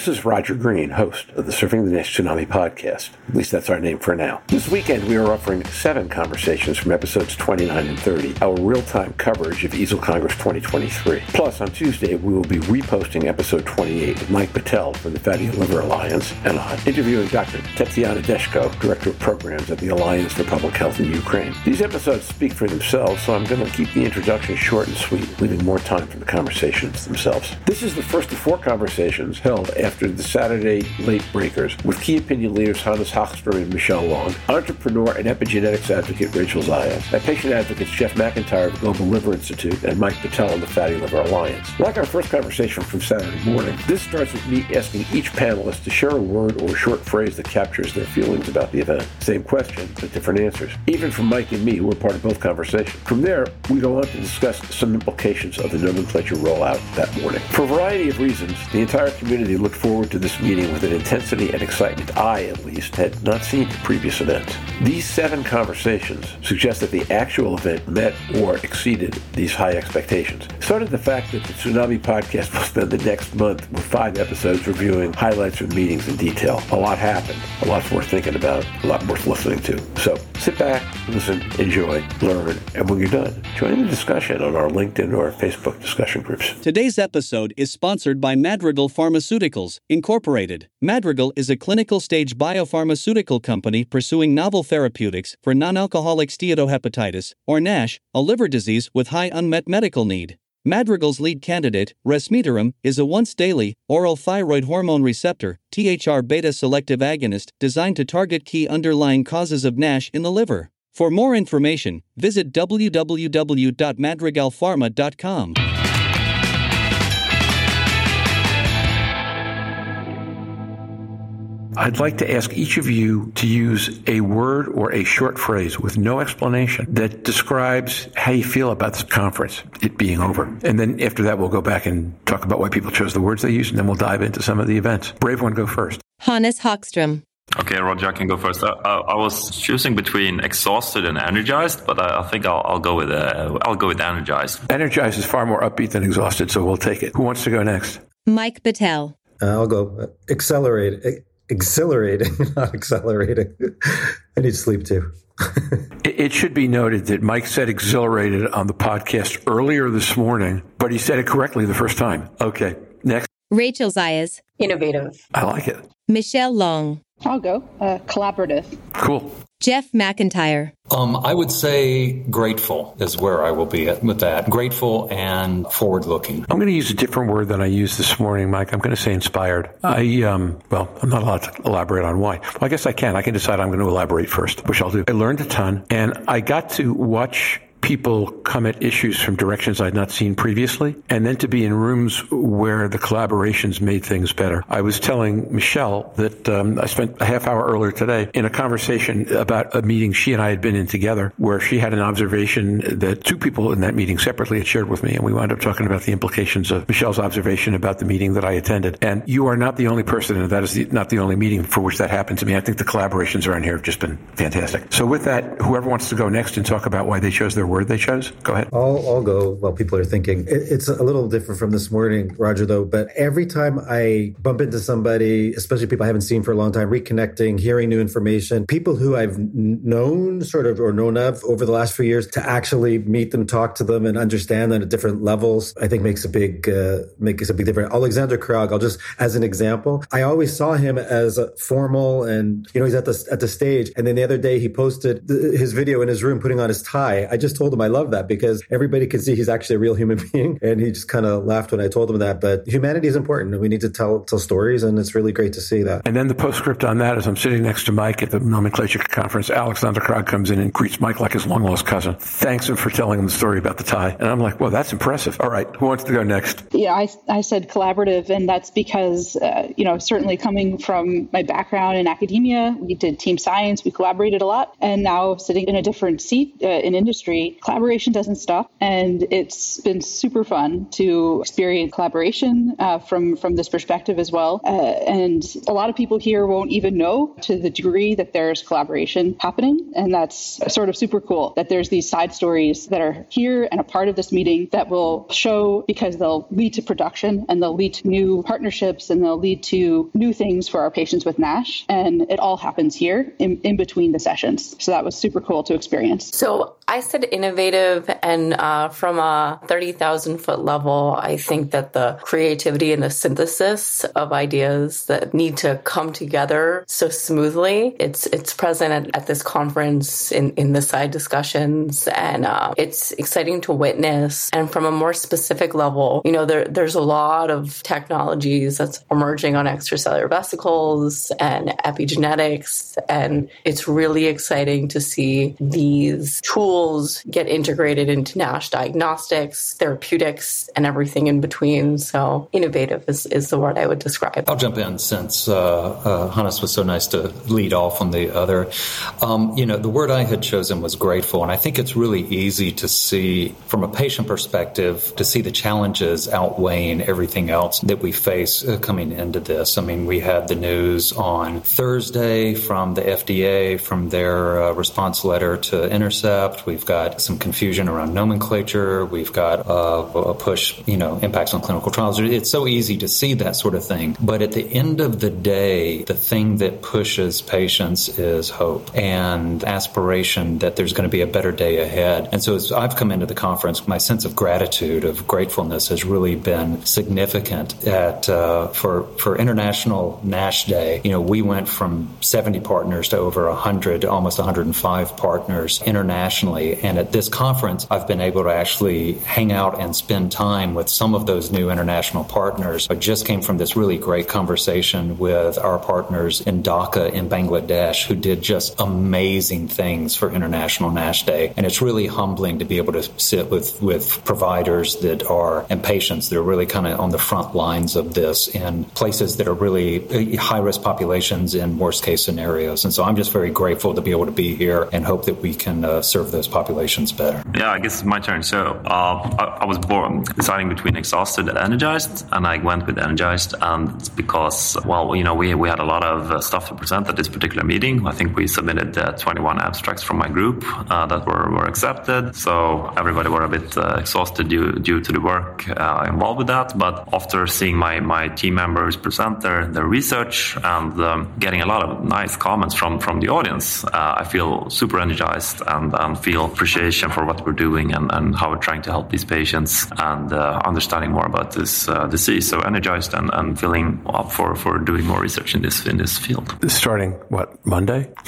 This is Roger Green, host of the Surfing the Next Tsunami podcast. At least that's our name for now. This weekend, we are offering seven conversations from episodes 29 and 30, our real time coverage of EASL Congress 2023. Plus, on Tuesday, we will be reposting episode 28 with Mike Betel from the Fatty Liver Alliance and I, interviewing Dr. Tetiana Deshko, Director of Programs at the Alliance for Public Health in Ukraine. These episodes speak for themselves, so I'm going to keep the introduction short and sweet, leaving more time for the conversations themselves. This is the first of four conversations held after the Saturday Late Breakers with key opinion leaders Hannes Hagstrom and Michelle Long, entrepreneur and epigenetics advocate Rachel Zayas, and patient advocates Jeff McIntyre of Global Liver Institute and Mike Betel of the Fatty Liver Alliance. Like our first conversation from Saturday morning, this starts with me asking each panelist to share a word or a short phrase that captures their feelings about the event. Same question, but different answers. Even from Mike and me, who were part of both conversations. From there, we go on to discuss some implications of the nomenclature rollout that morning. For a variety of reasons, the entire community looked forward to this meeting with an intensity and excitement I, at least, had not seen at previous events. These seven conversations suggest that the actual event met or exceeded these high expectations. Started the fact that the Tsunami podcast will spend the next month with five episodes reviewing highlights from meetings in detail. A lot happened, a lot's worth thinking about, a lot worth listening to. So sit back, listen, enjoy, learn, and when you're done, join the discussion on our LinkedIn or Facebook discussion groups. Today's episode is sponsored by Madrigal Pharmaceuticals, Incorporated. Madrigal is a clinical stage biopharmaceutical company pursuing novel therapeutics for non alcoholic steatohepatitis, or NASH, a liver disease with high unmet medical need. Madrigal's lead candidate, resmetirom, is a once daily, oral thyroid hormone receptor, THR beta selective agonist designed to target key underlying causes of NASH in the liver. For more information, visit www.madrigalpharma.com. I'd like to ask each of you to use a word or a short phrase with no explanation that describes how you feel about this conference, it being over. And then after that, we'll go back and talk about why people chose the words they used, and then we'll dive into some of the events. Brave one, go first. Hannes Hagstrom. Okay, Roger, I can go first. I, I, I was choosing between exhausted and energized, but I, I think I'll, I'll, go with uh, I'll go with energized. Energized is far more upbeat than exhausted, so we'll take it. Who wants to go next? Mike Betel. Uh, I'll go. Uh, accelerate exhilarating, not accelerating. I need sleep too. it should be noted that Mike said exhilarated on the podcast earlier this morning, but he said it correctly the first time. Okay, next. Rachel Zayas. Innovative. I like it. Michelle Long. I'll go. Uh, collaborative. Cool. Jeff McIntyre. Um, I would say grateful is where I will be at with that. Grateful and forward looking. I'm going to use a different word than I used this morning, Mike. I'm going to say inspired. I, um, well, I'm not allowed to elaborate on why. Well, I guess I can. I can decide I'm going to elaborate first, which I'll do. I learned a ton and I got to watch people come at issues from directions I'd not seen previously, and then to be in rooms where the collaborations made things better. I was telling Michelle that um, I spent a half hour earlier today in a conversation about a meeting she and I had been in together, where she had an observation that two people in that meeting separately had shared with me, and we wound up talking about the implications of Michelle's observation about the meeting that I attended. And you are not the only person, and that is the, not the only meeting for which that happened to me. I think the collaborations around here have just been fantastic. So with that, whoever wants to go next and talk about why they chose their word they chose? Go ahead. I'll, I'll go while people are thinking. It, it's a little different from this morning, Roger, though. But every time I bump into somebody, especially people I haven't seen for a long time, reconnecting, hearing new information, people who I've known sort of or known of over the last few years, to actually meet them, talk to them, and understand them at different levels, I think makes a big uh, makes a big difference. Alexander Krag, I'll just as an example, I always saw him as formal and you know he's at the at the stage, and then the other day he posted his video in his room putting on his tie. I just told him I love that because everybody can see he's actually a real human being. And he just kind of laughed when I told him that. But humanity is important and we need to tell, tell stories. And it's really great to see that. And then the postscript on that is I'm sitting next to Mike at the nomenclature conference. Alexander Krag comes in and greets Mike like his long lost cousin. Thanks him for telling him the story about the tie. And I'm like, well, that's impressive. All right. Who wants to go next? Yeah, I, I said collaborative. And that's because, uh, you know, certainly coming from my background in academia, we did team science, we collaborated a lot. And now sitting in a different seat uh, in industry, say collaboration doesn't stop, and it's been super fun to experience collaboration uh, from from this perspective as well. Uh, and a lot of people here won't even know to the degree that there's collaboration happening, and that's sort of super cool that there's these side stories that are here and a part of this meeting that will show because they'll lead to production and they'll lead to new partnerships and they'll lead to new things for our patients with NASH, and it all happens here in, in between the sessions. So that was super cool to experience. So I said innovative, and uh, from a 30,000 foot level, I think that the creativity and the synthesis of ideas that need to come together so smoothly, it's it's present at, at this conference in, in the side discussions, and uh, it's exciting to witness. And from a more specific level, you know, there, there's a lot of technologies that's emerging on extracellular vesicles and epigenetics, and it's really exciting to see these tools get integrated into NASH diagnostics, therapeutics, and everything in between. So innovative is, is the word I would describe. I'll jump in since uh, uh, Hannes was so nice to lead off on the other. Um, you know, the word I had chosen was grateful, and I think it's really easy to see from a patient perspective to see the challenges outweighing everything else that we face uh, coming into this. I mean, we had the news on Thursday from the FDA from their uh, response letter to Intercept. We've got some confusion around nomenclature. We've got uh, a push, you know, impacts on clinical trials. It's so easy to see that sort of thing. But at the end of the day, the thing that pushes patients is hope and aspiration that there's going to be a better day ahead. And so as I've come into the conference, my sense of gratitude, of gratefulness has really been significant at, uh, for, for International NASH Day. You know, we went from 70 partners to over 100, almost 105 partners internationally. And at this conference, I've been able to actually hang out and spend time with some of those new international partners. I just came from this really great conversation with our partners in Dhaka in Bangladesh who did just amazing things for International NASH Day. And it's really humbling to be able to sit with, with providers that are and patients that are really kind of on the front lines of this in places that are really uh, high risk populations in worst case scenarios. And so I'm just very grateful to be able to be here and hope that we can uh, serve those populations better. Yeah, I guess it's my turn. So uh, I, I, was born deciding between exhausted and energized, and I went with energized. And it's because, well, you know, we, we had a lot of uh, stuff to present at this particular meeting. I think we submitted uh, 21 abstracts from my group uh, that were, were accepted. So everybody were a bit uh, exhausted due, due to the work involved with that. But after seeing my, my team members present their, their research and um, getting a lot of nice comments from, from the audience, I feel super energized and, and feel appreciation for what we're doing and, and how we're trying to help these patients and uh, understanding more about this uh, disease. So energized and, and feeling up for, for doing more research in this in this field. Starting what Monday?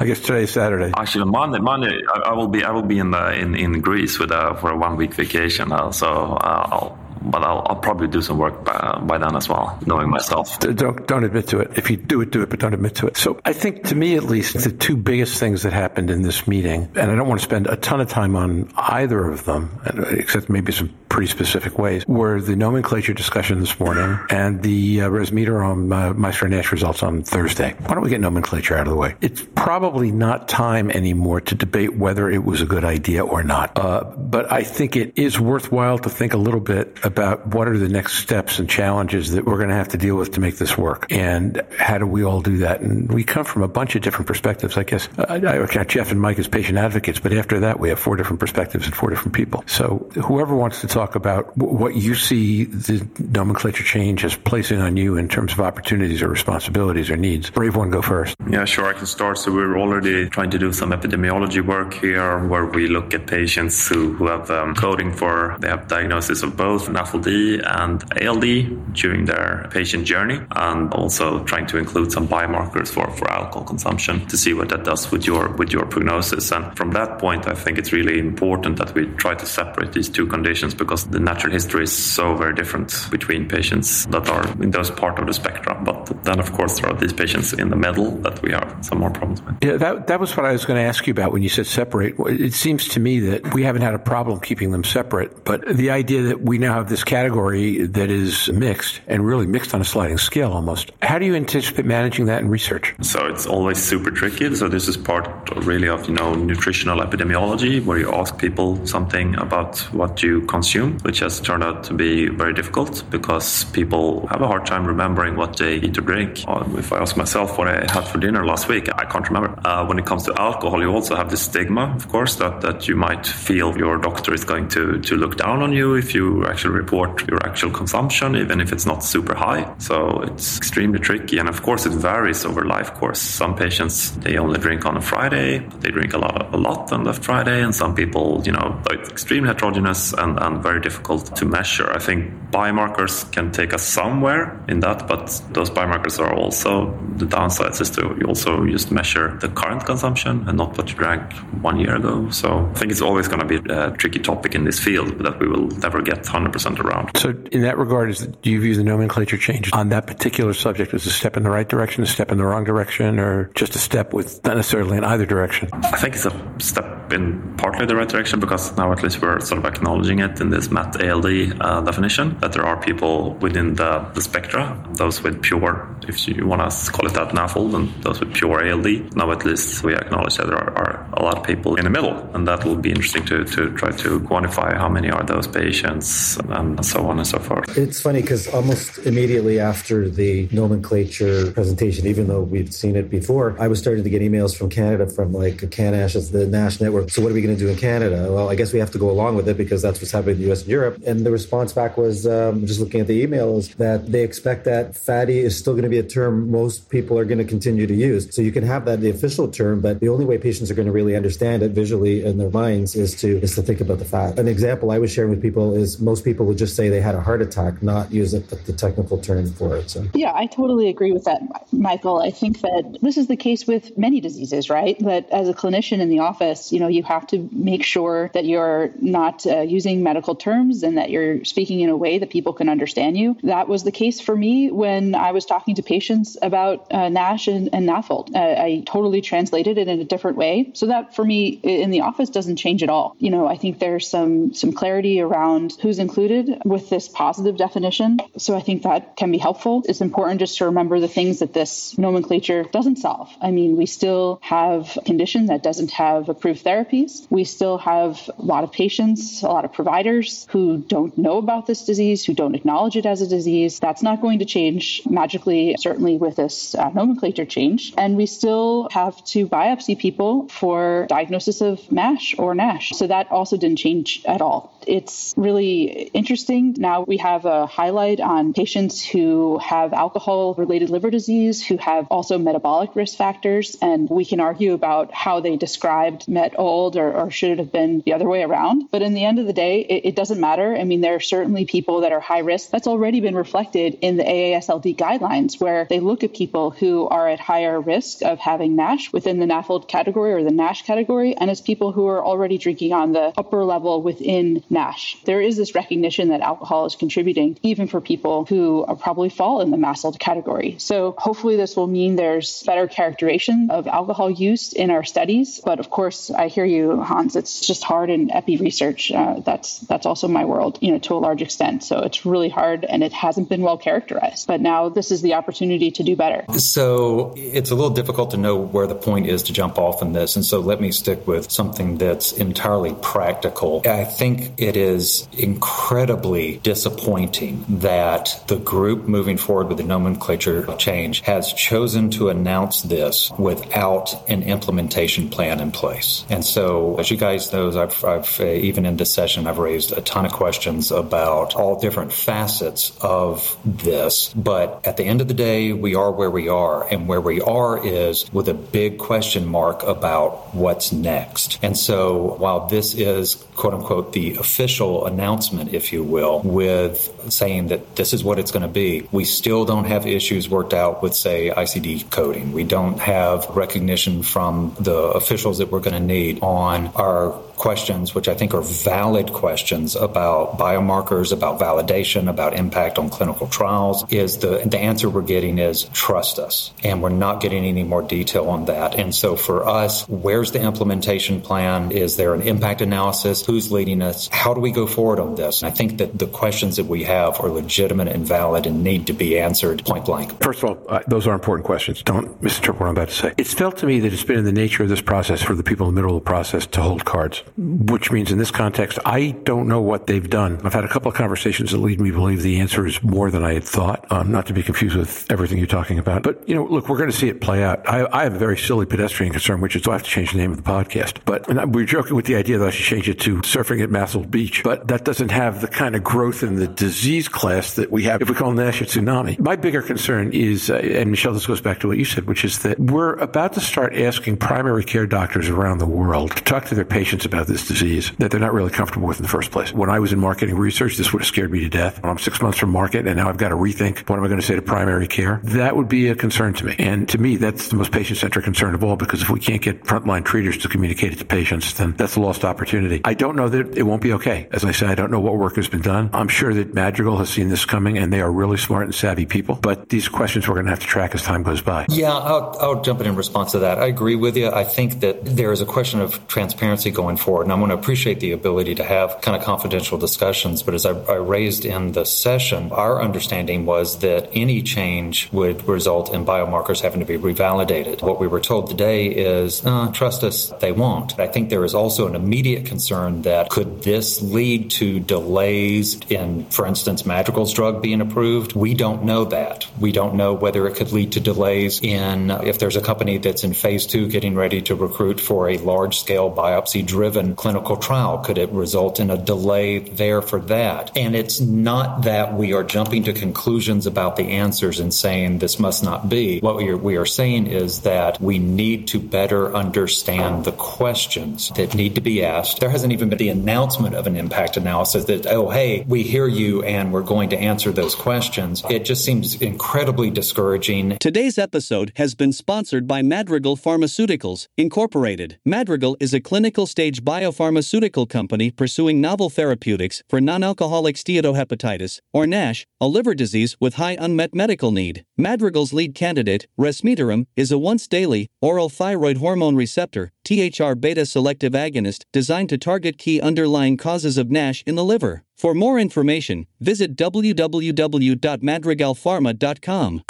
I guess today's Saturday. Actually, Monday, Monday, I, I, will be I will be in the, in, in Greece with a, for a one week vacation. Uh, so uh, I'll but I'll, I'll, probably do some work by, by, then as well, knowing myself. Don't don't admit to it. If you do it, do it, but don't admit to it. So I think, to me at least, the two biggest things that happened in this meeting, and I don't want to spend a ton of time on either of them, uh, except maybe some pretty specific ways, were the nomenclature discussion this morning and the uh, meter on uh, Maestro Nash results on Thursday. Why don't we get nomenclature out of the way? It's probably not time anymore to debate whether it was a good idea or not. Uh, but I think it is worthwhile to think a little bit about what are the next steps and challenges that we're going to have to deal with to make this work, and how do we all do that? And we come from a bunch of different perspectives. I guess I, I Jeff and Mike as patient advocates, but after that, we have four different perspectives and four different people. So whoever wants to talk about what you see the nomenclature change as placing on you in terms of opportunities or responsibilities or needs, brave one, go first. Yeah, sure, I can start. So we're already trying to do some epidemiology work here, where we look at patients who, who have um, coding for they have diagnosis of both NAFLD and ALD during their patient journey, and also trying to include some biomarkers for, for alcohol consumption to see what that does with your with your prognosis. And from that point, I think it's really important that we try to separate these two conditions because because the natural history is so very different between patients that are in those part of the spectrum. But then, of course, there are these patients in the middle that we have some more problems with. Yeah, that, that was what I was going to ask you about when you said separate. It seems to me that we haven't had a problem keeping them separate, but the idea that we now have this category that is mixed and really mixed on a sliding scale almost. How do you anticipate managing that in research? So it's always super tricky. So this is part really of, you know, nutritional epidemiology where you ask people something about what you consume, which has turned out to be very difficult because people have a hard time remembering what they eat or drink. If I ask myself what I had for dinner last week, I can't remember. Uh, when it comes to alcohol, you also have this stigma, of course, that, that you might feel your doctor is going to, to look down on you if you actually report your actual consumption, even if it's not super high. So it's extremely tricky. And of course, it varies over life course. Some patients, they only drink on a Friday, but they drink a lot, a lot on that Friday. And some people, you know, it's extremely heterogeneous and, and very difficult to measure. I think biomarkers can take us somewhere in that, but those biomarkers are also the downsides is to you also just measure the current consumption and not what you drank one year ago. So I think it's always going to be a tricky topic in this field that we will never get 100% around. So in that regard, is, do you view the nomenclature change on that particular subject as a step in the right direction, a step in the wrong direction, or just a step with not necessarily in either direction? I think it's a step in partly the right direction because now at least we're sort of acknowledging it in this MetALD uh, definition that there are people within the, the spectra, those with pure, if you want to call it that, NAFLD, and those with pure ALD. Now at least we acknowledge that there are, are a lot of people in the middle, and that will be interesting to, to try to quantify how many are those patients and so on and so forth. It's funny because almost immediately after the nomenclature presentation, even though we've seen it before, I was starting to get emails from Canada from like CanNASH as the NASH network. So what are we going to do in Canada? Well, I guess we have to go along with it because that's what's happening in the US and Europe. And the response back was um, just looking at the emails that they expect that fatty is still going to be a term most people are going to continue to use. So you can have that the official term, but the only way patients are going to really understand it visually in their minds is to is to think about the fat. An example I was sharing with people is most people would just say they had a heart attack, not use it, the, the technical term for it. So yeah, I totally agree with that, Michael. I think that this is the case with many diseases, right? That as a clinician in the office, you know, you have to make sure that you're not uh, using medical terms and that you're speaking in a way that people can understand you. That was the case for me when I was talking to patients about uh, NASH and, and NAFLD. Uh, I totally translated it in a different way. So that for me in the office doesn't change at all. You know, I think there's some some clarity around who's included with this positive definition. So I think that can be helpful. It's important just to remember the things that this nomenclature doesn't solve. I mean, we still have a condition that doesn't have approved therapies. We still have a lot of patients, a lot of providers who don't know about this disease, who don't acknowledge it as a disease. That's not going to change magically, certainly with this uh, nomenclature change. And we still have to biopsy people for diagnosis of MASH or NASH. So that also didn't change at all. It's really interesting. Now we have a highlight on patients who have alcohol related liver disease, who have also metabolic risk factors. And we can argue about how they described MetALD or, or should it have been the other way around. But in the end of the day, it, it doesn't matter. I mean, there are certainly people that are high risk. That's already been reflected in the AASLD guidelines, where they look at people who are at higher risk of having NASH within the NAFLD category or the NASH category, and as people who are already drinking on the upper level within NASH. There is this recognition that alcohol is contributing, even for people who probably fall in the MASLD category. So hopefully, this will mean there's better characterization of alcohol use in our studies. But of course, I hear you, Hans. It's just hard in epi research. Uh, that's that's also my world, you know, to a large extent. So it's really hard, and it hasn't been well characterized. But now this is the opportunity to do better. So it's a little difficult to know where the point is to jump off in this, and so let me stick with something that's entirely practical. I think it is incredibly disappointing that the group moving forward with the nomenclature change has chosen to announce this without an implementation plan in place. And so, as you guys know, I've, I've uh, even in this session, I've raised a ton of questions about all different facets of this. But at the end of the day, we are where we are, and where we are is with a big question mark about what's next. And so, while this is quote unquote the official announcement, if you will, with saying that this is what it's going to be, we still don't have issues worked out with, say, ICD coding. We don't have recognition from the officials that we're going to need on our questions, which I think are valid questions about biomarkers, about validation, about impact on clinical trials, is the, the answer we're getting is trust us. And we're not getting any more detail on that. And so for us, where's the implementation plan? Is there an impact analysis? Who's leading us? How do we go forward on this? And I think that the questions that we have are legitimate and valid and need to be answered point blank. First of all, uh, those are important questions. Don't misinterpret what I'm about to say. It's felt to me that it's been in the nature of this process for the people in the middle of the process to hold cards, which means in this context, I don't know what they've done. I've had a couple of conversations that lead me to believe the answer is more than I had thought, um, not to be confused with everything you're talking about. But, you know, look, we're going to see it play out. I, I have a very silly pedestrian concern, which is I have to change the name of the podcast? But we are joking with the idea that I should change it to surfing at MASLD Beach, but that doesn't have the kind of growth in the disease class that we have if we call Nash a tsunami. My bigger concern is, uh, and Michelle, this goes back to what you said, which is that we're about to start asking primary care doctors around the world to talk to their patients about this disease that they're not really comfortable with in the first place. When I was in marketing research, this would have scared me to death. I'm six months from market and now I've got to rethink what am I going to say to primary care? That would be a concern to me. And to me, that's the most patient centric concern of all because if we can't get frontline treaters to communicate it to patients, then that's a lost opportunity. I don't know that it won't be okay. As I said, I don't know what work has been done. I'm sure that Madrigal has seen this coming and they are really smart and savvy people. But these questions we're going to have to track as time goes by. Yeah, I'll, I'll jump in in response to that. I agree with you. I think that there is a question of transparency going and I'm going to appreciate the ability to have kind of confidential discussions. But as I, I raised in the session, our understanding was that any change would result in biomarkers having to be revalidated. What we were told today is, uh, trust us, they won't. I think there is also an immediate concern that could this lead to delays in, for instance, Madrigal's drug being approved? We don't know that. We don't know whether it could lead to delays in if there's a company that's in phase two getting ready to recruit for a large scale biopsy driven clinical trial. Could it result in a delay there for that? And it's not that we are jumping to conclusions about the answers and saying this must not be. What we are, we are saying is that we need to better understand the questions that need to be asked. There hasn't even been the announcement of an impact analysis that, oh, hey, we hear you and we're going to answer those questions. It just seems incredibly discouraging. Today's episode has been sponsored by Madrigal Pharmaceuticals, Incorporated. Madrigal is a clinical stage biopharmaceutical company pursuing novel therapeutics for non alcoholic steatohepatitis, or NASH, a liver disease with high unmet medical need. Madrigal's lead candidate, resmetirom, is a once daily, oral thyroid hormone receptor, THR beta selective agonist designed to target key underlying causes of NASH in the liver. For more information, visit www.madrigalpharma.com.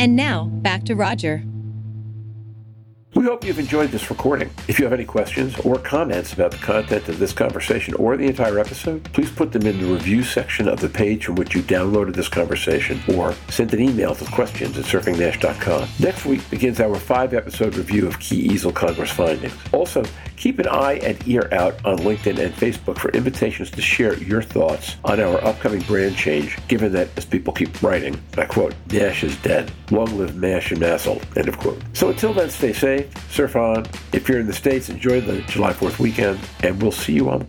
And now, back to Roger. We hope you've enjoyed this recording. If you have any questions or comments about the content of this conversation or the entire episode, please put them in the review section of the page from which you downloaded this conversation or send an email to questions at surfingnash.com. Next week begins our five episode review of key EASL Congress findings. Also, keep an eye and ear out on LinkedIn and Facebook for invitations to share your thoughts on our upcoming brand change, given that, as people keep writing, I quote, Nash is dead. Long live Mash and MASLD, end of quote. So until then, stay safe surf on. If you're in the States, enjoy the July 4th weekend, and we'll see you on the